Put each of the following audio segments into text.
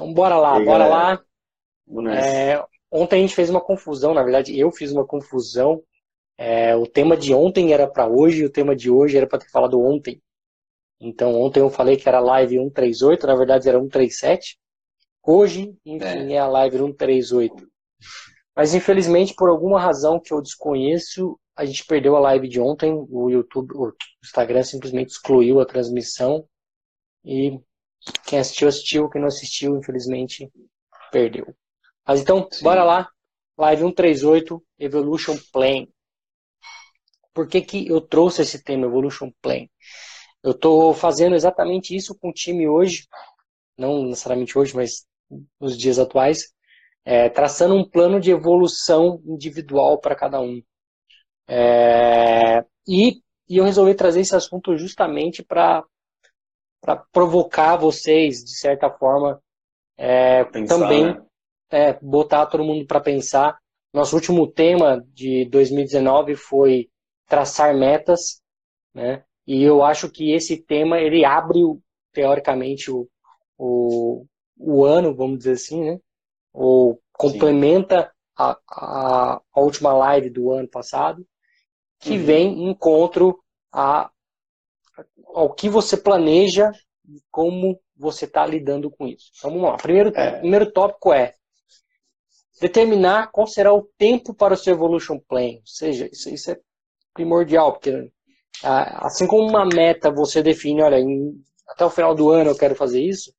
Então bora lá, aí, bora galera. lá. É, ontem a gente fez uma confusão, na verdade eu fiz uma confusão. É, o tema de ontem era para hoje e o tema de hoje era para ter falado ontem. Então ontem eu falei que era live 138, na verdade era 137. Hoje, enfim, é, é a live 138. Mas infelizmente, por alguma razão que eu desconheço, a gente perdeu a live de ontem. O YouTube, o Instagram simplesmente excluiu a transmissão. E quem assistiu, assistiu. Quem não assistiu, infelizmente, perdeu. Mas então, Sim. bora lá. Live 138, Evolution Plane. Por que, que eu trouxe esse tema, Evolution Plane? Eu estou fazendo exatamente isso com o time hoje, não necessariamente hoje, mas nos dias atuais, é, traçando um plano de evolução individual para cada um. É, e, e, eu resolvi trazer esse assunto justamente para provocar vocês, de certa forma, é, pensar, também né? É, botar todo mundo para pensar. Nosso último tema de 2019 foi traçar metas, né? E eu acho que esse tema ele abre teoricamente o, o, o ano, vamos dizer assim, né? Ou complementa a, a, a, última live do ano passado que uhum. vem em encontro a, ao que você planeja e como você está lidando com isso. Então, vamos lá. Primeiro, é. primeiro tópico é determinar qual será o tempo para o seu Evolution Plan. Ou seja, isso, isso é primordial, porque assim como uma meta você define, olha, em, até o final do ano eu quero fazer isso,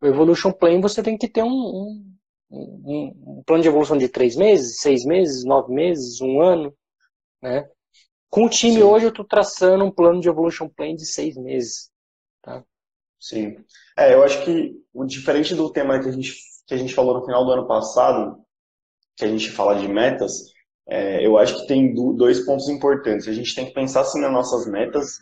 o Evolution Plan você tem que ter um, um, um, um plano de evolução de três meses, seis meses, nove meses, um ano, né? Com o time Sim. hoje eu estou traçando um plano de evolution plan de seis meses. Tá? Sim. É, eu acho que o diferente do tema que a gente, que a gente falou no final do ano passado, que a gente fala de metas, é, eu acho que tem dois pontos importantes. A gente tem que pensar assim nas nossas metas,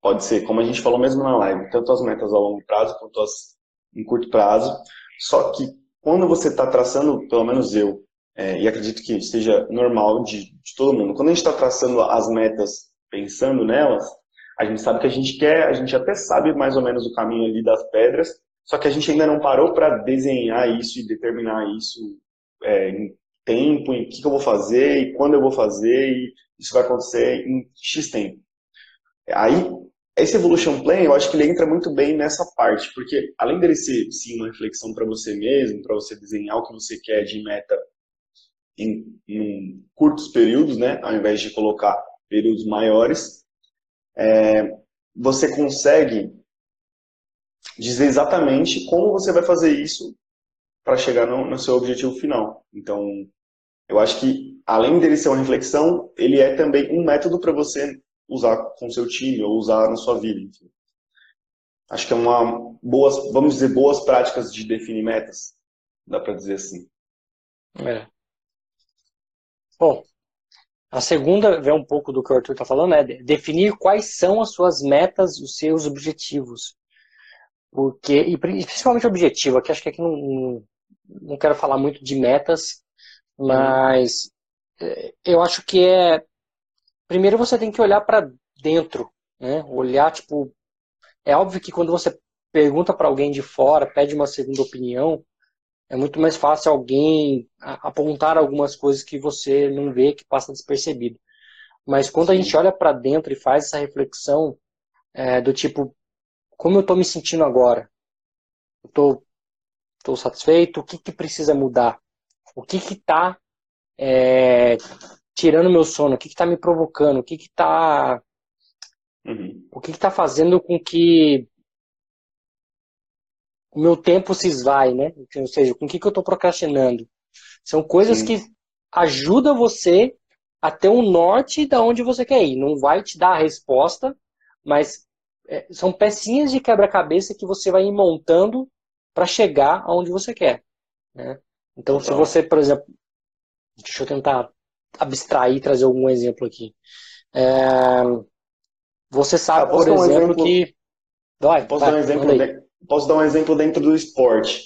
pode ser, como a gente falou mesmo na live, tanto as metas a longo prazo quanto as em curto prazo. Só que quando você está traçando, pelo menos eu, é, e acredito que seja normal de, de todo mundo. Quando a gente está traçando as metas, pensando nelas, a gente sabe que a gente quer, a gente até sabe mais ou menos o caminho ali das pedras, só que a gente ainda não parou para desenhar isso e determinar isso é, em tempo, em que, que eu vou fazer e quando eu vou fazer e isso vai acontecer em X tempo. Aí, esse Evolution Plan, eu acho que ele entra muito bem nessa parte, porque além dele ser, sim, uma reflexão para você mesmo, para você desenhar o que você quer de meta em, em, curtos períodos, né, ao invés de colocar períodos maiores, é, você consegue dizer exatamente como você vai fazer isso para chegar no, no, seu objetivo final. Então, eu acho que, além dele ser uma reflexão, ele é também um método para você usar com seu time ou usar na sua vida. Enfim. Acho que é uma boas, vamos dizer, boas práticas de definir metas, dá para dizer assim. É. Bom, a segunda vem um pouco do que o Arthur está falando, é definir quais são as suas metas, os seus objetivos. Porque, e principalmente objetivo, aqui acho que aqui não, não quero falar muito de metas, mas é, eu acho que é. Primeiro você tem que olhar para dentro, né? Olhar, tipo. É óbvio que quando você pergunta para alguém de fora, pede uma segunda opinião, é muito mais fácil alguém apontar algumas coisas que você não vê, que passa despercebido. Mas quando Sim. a gente olha para dentro e faz essa reflexão é, do tipo, como eu estou me sentindo agora? Estou tô, satisfeito? O que, que precisa mudar? O que está é, tirando meu sono? O que está me provocando? O que está uhum. o que está fazendo com que o meu tempo se esvai, né? Ou seja, com o que, que eu estou procrastinando? São coisas Sim. que ajudam você a ter um norte da onde você quer ir. Não vai te dar a resposta, mas é, são pecinhas de quebra-cabeça que você vai ir montando para chegar aonde você quer. Né? Então, se você, por exemplo, deixa eu tentar abstrair trazer algum exemplo aqui. É, você sabe, por exemplo, um exemplo, que. Vai, posso vai, dar um exemplo? Posso dar um exemplo dentro do esporte.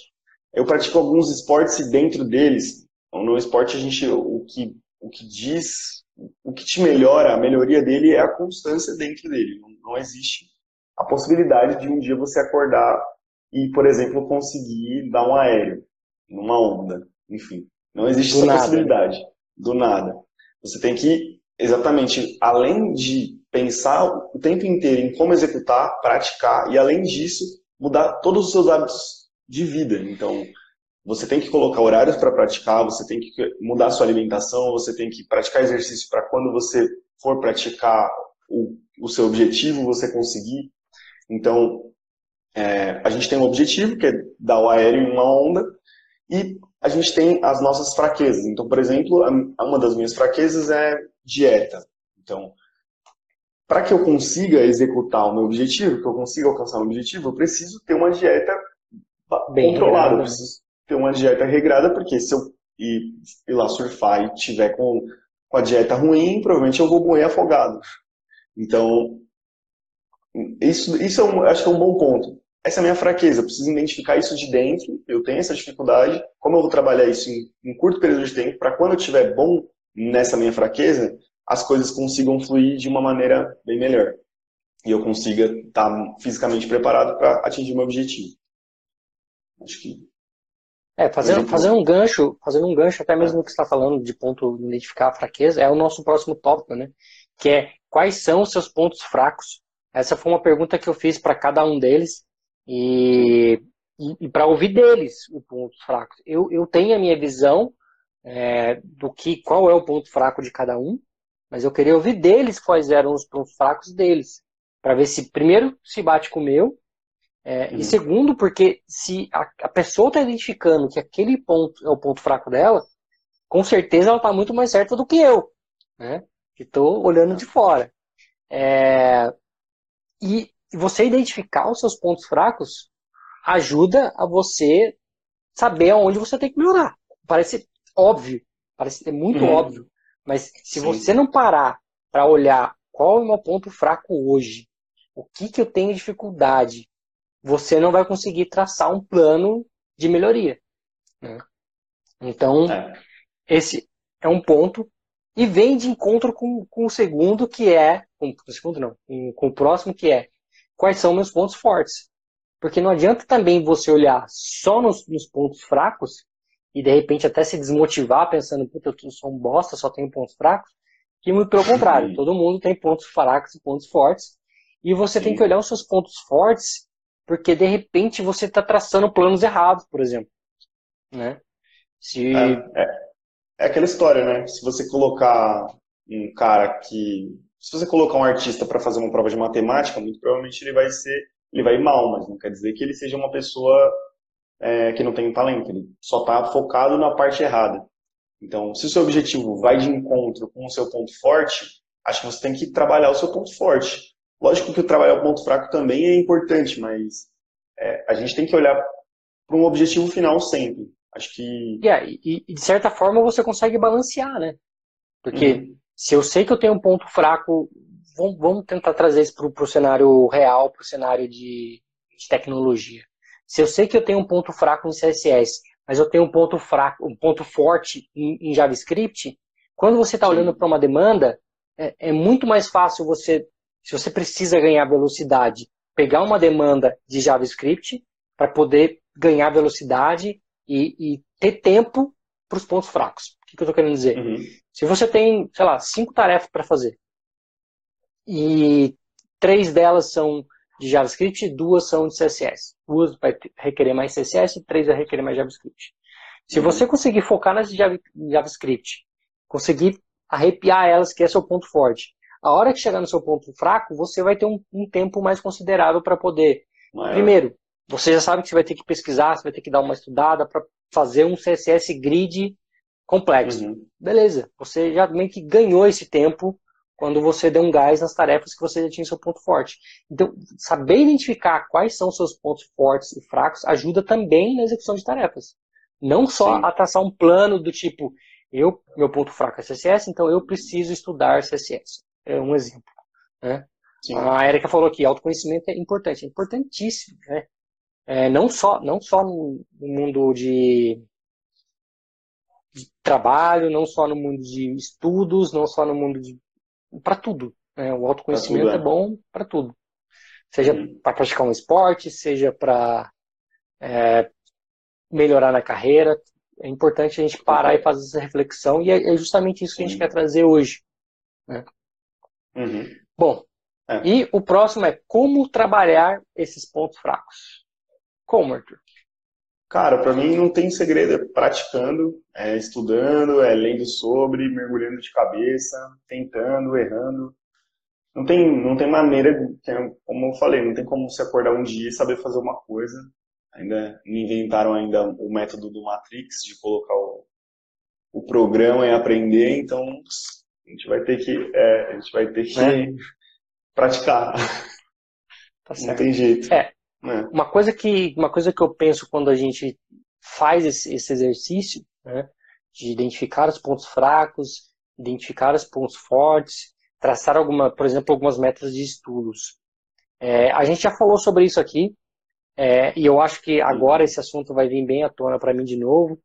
Eu pratico alguns esportes e dentro deles, no esporte a gente, o que, o que diz, o que te melhora, a melhoria dele é a constância dentro dele. Não, não existe a possibilidade de um dia você acordar e, por exemplo, conseguir dar um aéreo numa onda. Enfim, não existe Do essa nada. possibilidade. Do nada. Você tem que, exatamente, além de pensar o tempo inteiro em como executar, praticar, e além disso, mudar todos os seus hábitos de vida. Então, você tem que colocar horários para praticar, você tem que mudar sua alimentação, você tem que praticar exercício para quando você for praticar o, o seu objetivo, você conseguir. Então, é, a gente tem um objetivo, que é dar o aéreo em uma onda, e a gente tem as nossas fraquezas. Então, por exemplo, uma das minhas fraquezas é dieta. Então, para que eu consiga executar o meu objetivo, que eu consiga alcançar o meu objetivo, eu preciso ter uma dieta Bem controlada, eu preciso ter uma dieta regrada, porque se eu ir, ir lá surfar e tiver com, com a dieta ruim, provavelmente eu vou morrer afogado. Então, isso, isso é um, acho que é um bom ponto. Essa é a minha fraqueza, eu preciso identificar isso de dentro, eu tenho essa dificuldade, como eu vou trabalhar isso em um curto período de tempo, para quando eu estiver bom nessa minha fraqueza, as coisas consigam fluir de uma maneira bem melhor. E eu consiga estar fisicamente preparado para atingir o meu objetivo. Acho que. É, fazendo, fazendo um gancho, fazendo um gancho, até mesmo é. que está falando de ponto identificar a fraqueza, é o nosso próximo tópico, né? Que é quais são os seus pontos fracos? Essa foi uma pergunta que eu fiz para cada um deles e, e, e para ouvir deles os pontos fracos. Eu, eu tenho a minha visão é, do que qual é o ponto fraco de cada um, mas eu queria ouvir deles quais eram os pontos fracos deles, para ver se primeiro se bate com o meu é, E segundo, porque se a, a pessoa está identificando que aquele ponto é o ponto fraco dela, com certeza ela está muito mais certa do que eu, né? Que estou olhando de fora. É, e você identificar os seus pontos fracos ajuda a você saber aonde você tem que melhorar. Parece óbvio, parece é muito uhum. óbvio, mas se Sim. você não parar para olhar qual é o meu ponto fraco hoje, o que, que eu tenho dificuldade, você não vai conseguir traçar um plano de melhoria. Né? Então, é. esse é um ponto. E vem de encontro com, com o segundo, que é. Com, o segundo não, com, com o próximo, que é quais são meus pontos fortes. Porque não adianta também você olhar só nos, nos pontos fracos e de repente até se desmotivar pensando, puta, eu sou um bosta, só tenho pontos fracos. Que muito pelo contrário, todo mundo tem pontos fracos e pontos fortes. E você Sim. tem que olhar os seus pontos fortes porque de repente você está traçando planos errados, por exemplo. Né? Se... É, é, é, aquela história, né? Se você colocar um cara que. Se você colocar um artista para fazer uma prova de matemática, muito provavelmente ele vai ser. Ele vai ir mal, mas não quer dizer que ele seja uma pessoa é, que não tem talento. Ele só está focado na parte errada. Então, se o seu objetivo vai de encontro com o seu ponto forte, acho que você tem que trabalhar o seu ponto forte. Lógico que o trabalhar o ponto fraco também é importante, mas é, a gente tem que olhar para um objetivo final sempre. Acho que. Yeah, e, e, de certa forma você consegue balancear, né? Porque uhum. se eu sei que eu tenho um ponto fraco, vamos, vamos tentar trazer isso para o cenário real, para o cenário de, de tecnologia. Se eu sei que eu tenho um ponto fraco em CSS, mas eu tenho um ponto fraco, um ponto forte em, em JavaScript, quando você está olhando para uma demanda, é, é, muito mais fácil você se você precisa ganhar velocidade, pegar uma demanda de JavaScript para poder ganhar velocidade e, e ter tempo para os pontos fracos. O que, que eu estou querendo dizer? Uhum. Se você tem, sei lá, cinco tarefas para fazer e três delas são de JavaScript e duas são de CSS. Duas vai requerer mais CSS três vai requerer mais JavaScript. Se uhum. você conseguir focar nas JavaScript, conseguir arrepiar elas, que é seu ponto forte, a hora que chegar no seu ponto fraco, você vai ter um, um tempo mais considerável para poder. Maior. Primeiro, você já sabe que você vai ter que pesquisar, você vai ter que dar uma estudada para fazer um CSS grid complexo. Uhum. Beleza, você já meio que ganhou esse tempo quando você deu um gás nas tarefas que você já tinha seu ponto forte. Então, saber identificar quais são seus pontos fortes e fracos ajuda também na execução de tarefas. Não só Sim. a traçar um plano do tipo, eu, meu ponto fraco é CSS, então eu preciso estudar CSS é um exemplo. Né? A Erika falou aqui, autoconhecimento é importante, é importantíssimo, né? É, não só, não só no mundo de, de, trabalho, não só no mundo de estudos, não só no mundo de. Para tudo. Né? O autoconhecimento tudo, é. é. bom para tudo. Seja para praticar um esporte, seja para é, melhorar na carreira. É importante a gente parar e fazer essa reflexão, e é, é justamente isso que a gente quer trazer hoje. Né? Uhum. Bom, é. e o próximo é como trabalhar esses pontos fracos. Como, Arthur? Cara, para mim não tem segredo, é praticando, é estudando, é lendo sobre, mergulhando de cabeça, tentando, errando. Não tem, não tem maneira, como eu falei, não tem como você acordar um dia e saber fazer uma coisa. Ainda inventaram ainda o método do Matrix de colocar o, o programa e aprender, então a gente vai ter que, é, a gente vai ter que é. praticar. Tá não tem jeito. É, é. Uma, coisa que, uma coisa que eu penso quando a gente faz esse, esse exercício, né, de identificar os pontos fracos, identificar os pontos fortes, traçar alguma, por exemplo, algumas metas de estudos. É, a gente já falou sobre isso aqui, é, e eu acho que agora esse assunto vai vir bem à tona para mim de novo,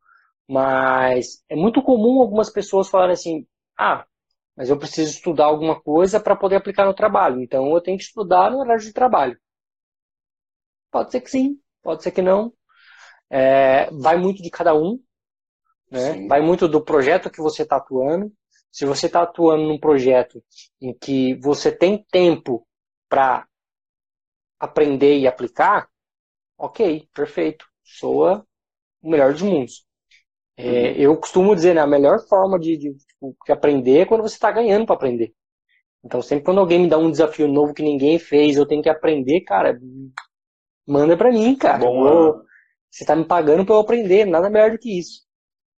mas é muito comum algumas pessoas falarem assim: ah, mas eu preciso estudar alguma coisa para poder aplicar no trabalho, então eu tenho que estudar no horário de trabalho. Pode ser que sim, pode ser que não. É, vai muito de cada um, né? vai muito do projeto que você está atuando. Se você está atuando num projeto em que você tem tempo para aprender e aplicar, ok, perfeito, soa o melhor dos mundos. É, uhum. Eu costumo dizer, né, a melhor forma de, de, tipo, de aprender é quando você está ganhando para aprender. Então, sempre quando alguém me dá um desafio novo que ninguém fez, eu tenho que aprender, cara, manda para mim, cara. Bom, você está me pagando para eu aprender, nada melhor do que isso.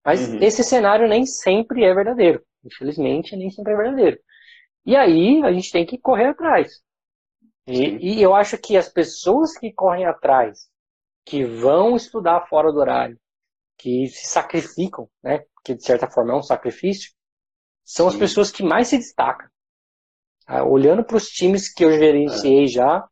Mas uhum. esse cenário nem sempre é verdadeiro. Infelizmente, nem sempre é verdadeiro. E aí, a gente tem que correr atrás. E, e, eu acho que as pessoas que correm atrás, que vão estudar fora do horário, que se sacrificam, né? Que de certa forma é um sacrifício, são Sim. as pessoas que mais se destacam. Ah, olhando para os times que eu gerenciei é. já,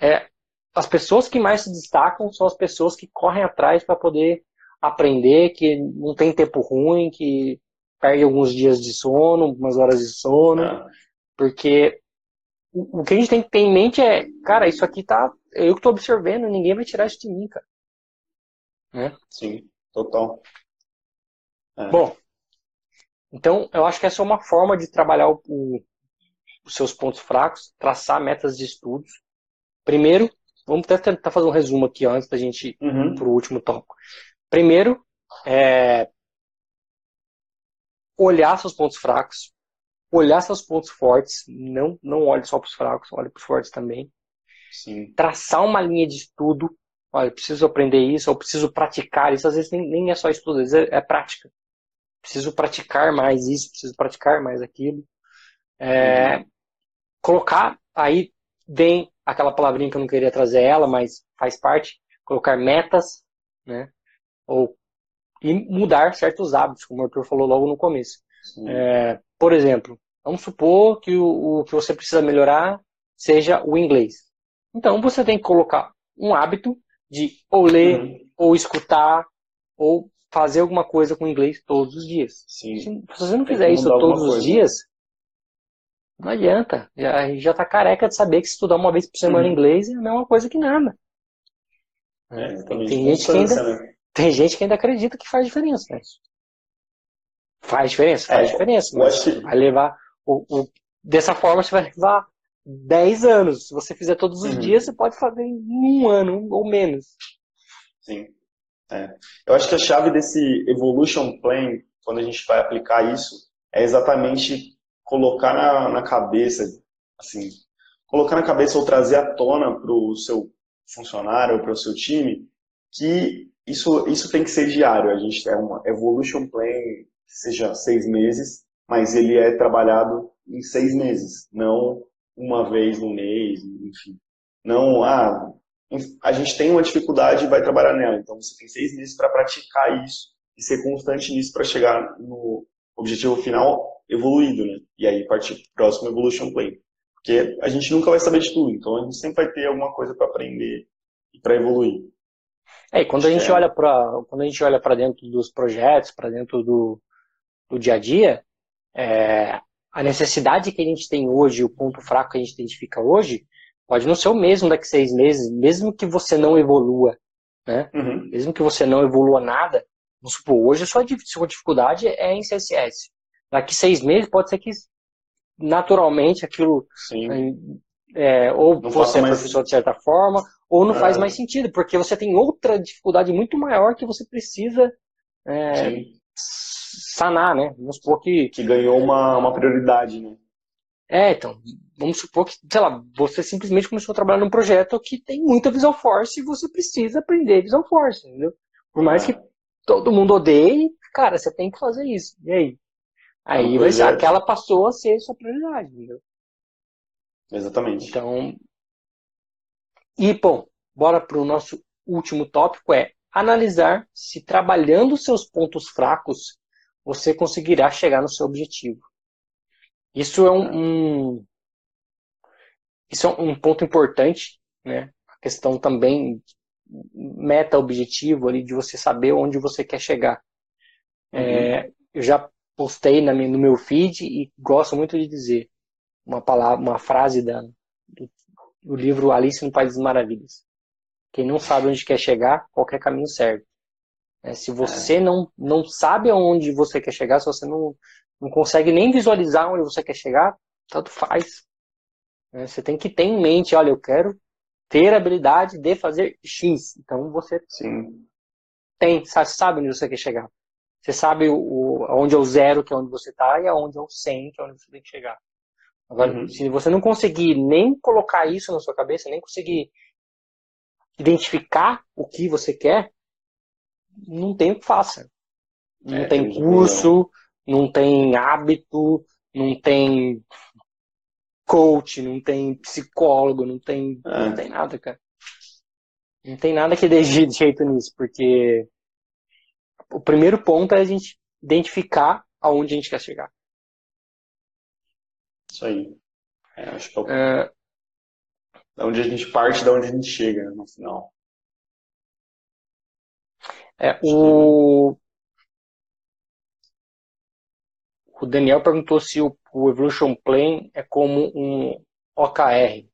é, as pessoas que mais se destacam são as pessoas que correm atrás para poder aprender, que não tem tempo ruim, que perde alguns dias de sono, algumas horas de sono, é. porque o que a gente tem que ter em mente é, cara, isso aqui tá. Eu que tô observando, ninguém vai tirar isso de mim, cara. Né? Sim, total. É. Bom, então eu acho que essa é uma forma de trabalhar o, o, os seus pontos fracos, traçar metas de estudos. Primeiro, vamos até tentar fazer um resumo aqui antes da gente uhum. ir para o último tópico. Primeiro, é, olhar seus pontos fracos, olhar seus pontos fortes, não, não olhe só para os fracos, olhe para os fortes também. Sim. Traçar uma linha de estudo. Olha, preciso aprender isso, ou preciso praticar isso. Às vezes nem, nem é só estudo, às vezes é, é prática. Preciso praticar mais isso, preciso praticar mais aquilo. É, uhum. Colocar aí vem aquela palavrinha que eu não queria trazer ela, mas faz parte. Colocar metas, né? Ou e mudar certos hábitos, como o Arthur falou logo no começo. É, por exemplo, vamos supor que o, o, que você precisa melhorar seja o inglês. Então você tem que colocar um hábito de ou ler, uhum. ou escutar, ou fazer alguma coisa com inglês todos os dias. Sim. Se você não fizer isso todos os dias, não adianta. Já, já tá careca de saber que estudar uma vez por semana uhum. inglês é a mesma coisa que nada. É, tem, tem gente que ainda, né? tem gente que ainda acredita que faz diferença. Né? Faz diferença, faz é, diferença. Mas que... vai levar. O, o, dessa forma você vai levar 10 anos. Se você fizer todos os uhum. dias, você pode fazer em um ano ou menos. Sim. É. Eu acho que a chave desse Evolution Plan, quando a gente vai aplicar isso, é exatamente colocar na, na cabeça, assim, colocar na cabeça ou trazer à tona para o seu funcionário para o seu time que isso, isso tem que ser diário. A gente tem uma Evolution Plan seja seis meses, mas ele é trabalhado em seis meses, não uma vez no mês, enfim. Não, ah, a gente tem uma dificuldade e vai trabalhar nela. Então você tem seis meses para praticar isso e ser constante nisso para chegar no objetivo final evoluído, né? E aí partir para o próximo Evolution Plan. Porque a gente nunca vai saber de tudo, então a gente sempre vai ter alguma coisa para aprender e para evoluir. É, e quando a gente é. olha para quando a gente olha para dentro dos projetos, para dentro do, do dia a dia, é, a necessidade que a gente tem hoje, o ponto fraco que a gente identifica hoje, pode não ser o mesmo daqui a seis meses, mesmo que você não evolua né? Uhum. Mesmo que você não evolua nada, vamos supor, hoje a sua, sua dificuldade é em CSS. Daqui seis meses pode ser que naturalmente aquilo é, ou não você é mais... professor de certa forma, ou não é. faz mais sentido, porque você tem outra dificuldade muito maior que você precisa é, sanar, né? Vamos supor que. Que ganhou uma, uma prioridade, né? É, então, vamos supor que, sei lá, você simplesmente começou a trabalhar num projeto que tem muita Visual Force e você precisa aprender Visual Force, entendeu? Por mais que todo mundo odeie, cara, você tem que fazer isso. E aí? Aí vai ser, aquela passou a ser sua prioridade, entendeu? Exatamente. Então, e bom, bora para o nosso último tópico é analisar se trabalhando seus pontos fracos você conseguirá chegar no seu objetivo. Isso é um, um isso é um ponto importante, né? A questão também meta objetivo ali de você saber onde você quer chegar. Uhum. É, eu já postei na, no meu feed e gosto muito de dizer uma palavra, uma frase da, do, do livro Alice no País das Maravilhas. Quem não sabe onde quer chegar, qualquer caminho serve. É, se você é. não, não sabe aonde você quer chegar, se você não, não consegue nem visualizar onde você quer chegar, tanto faz. É, você tem que ter em mente, olha, eu quero ter a habilidade de fazer X. Então você Sim. tem, sabe, sabe onde você quer chegar. Você sabe o, onde é o zero, que é onde você está, e aonde é o 100, que é onde você tem que chegar. Agora, uhum. se você não conseguir nem colocar isso na sua cabeça, nem conseguir identificar o que você quer, não tem o que faça. Não é, tem curso, não tem hábito, não tem coach, não tem psicólogo, não tem, é. não tem nada, cara. Não tem nada que dê jeito nisso, porque o primeiro ponto é a gente identificar aonde a gente quer chegar. Isso aí. É, acho que é, o... é... Da onde a gente parte, da onde a gente chega no final. É, o... o Daniel perguntou se o, o Evolution Plane é como um OKR.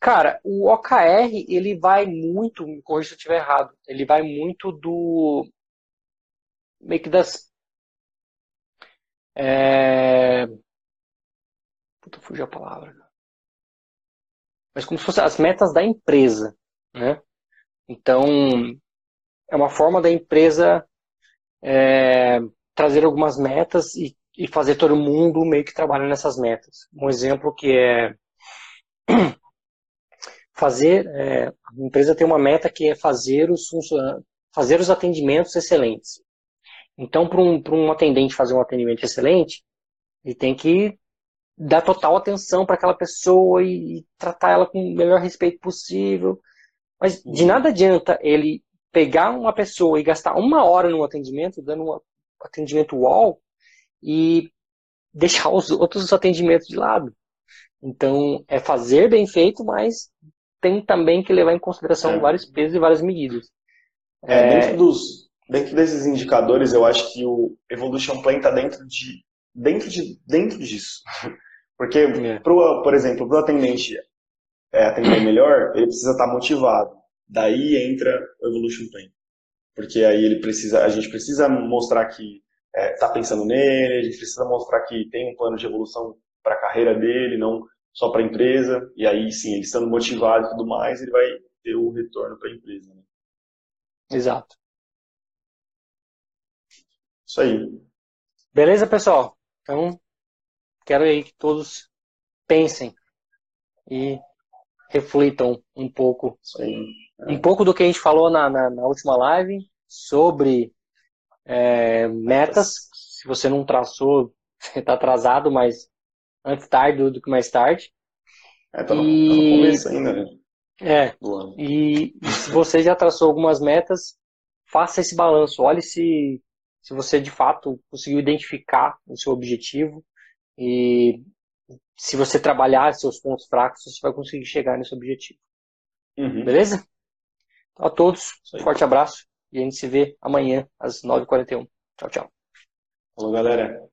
Cara, o OKR, ele vai muito, me corrija se eu estiver errado, ele vai muito do meio que das. É... Puta, fugiu a palavra. Mas como se fossem as metas da empresa, né? Então, é uma forma da empresa é, trazer algumas metas e, e, fazer todo mundo meio que trabalhar nessas metas. Um exemplo que é fazer, é, a empresa tem uma meta que é fazer os, fazer os atendimentos excelentes. Então, para um, um atendente fazer um atendimento excelente, ele tem que dar total atenção para aquela pessoa e, e, tratar ela com o melhor respeito possível. Mas de nada adianta ele pegar uma pessoa e gastar uma hora no atendimento, dando um atendimento wall, e deixar os outros atendimentos de lado. Então, é fazer bem feito, mas tem também que levar em consideração é. vários pesos e várias medidas. É, é... Dentro dos, dentro desses indicadores, eu acho que o Evolution Plan está dentro de dentro de dentro disso, porque é. pro, por exemplo, para o atendente é, atender melhor, ele precisa estar tá motivado. Daí entra o Evolution Plan, porque aí ele precisa, a gente precisa mostrar que está é, pensando nele, a gente precisa mostrar que tem um plano de evolução para a carreira dele, não só para a empresa. E aí sim, ele estando motivado e tudo mais, ele vai ter o retorno para a empresa. Né? Exato. Isso aí. Beleza, pessoal? Então, quero aí que todos pensem e reflitam um pouco. Um pouco do que a gente falou na, na, na última live sobre é, metas. Se você não traçou, você está atrasado, mas antes tarde do que mais tarde. É, tá no, e... tá no começo ainda, né? É. E, e se você já traçou algumas metas, faça esse balanço. Olhe se se você de fato conseguiu identificar o seu objetivo e se você trabalhar seus pontos fracos, você vai conseguir chegar nesse objetivo. Uhum. Beleza? Então, a todos, um forte abraço e a gente se vê amanhã às 9h41. Tchau, tchau. Falou, galera.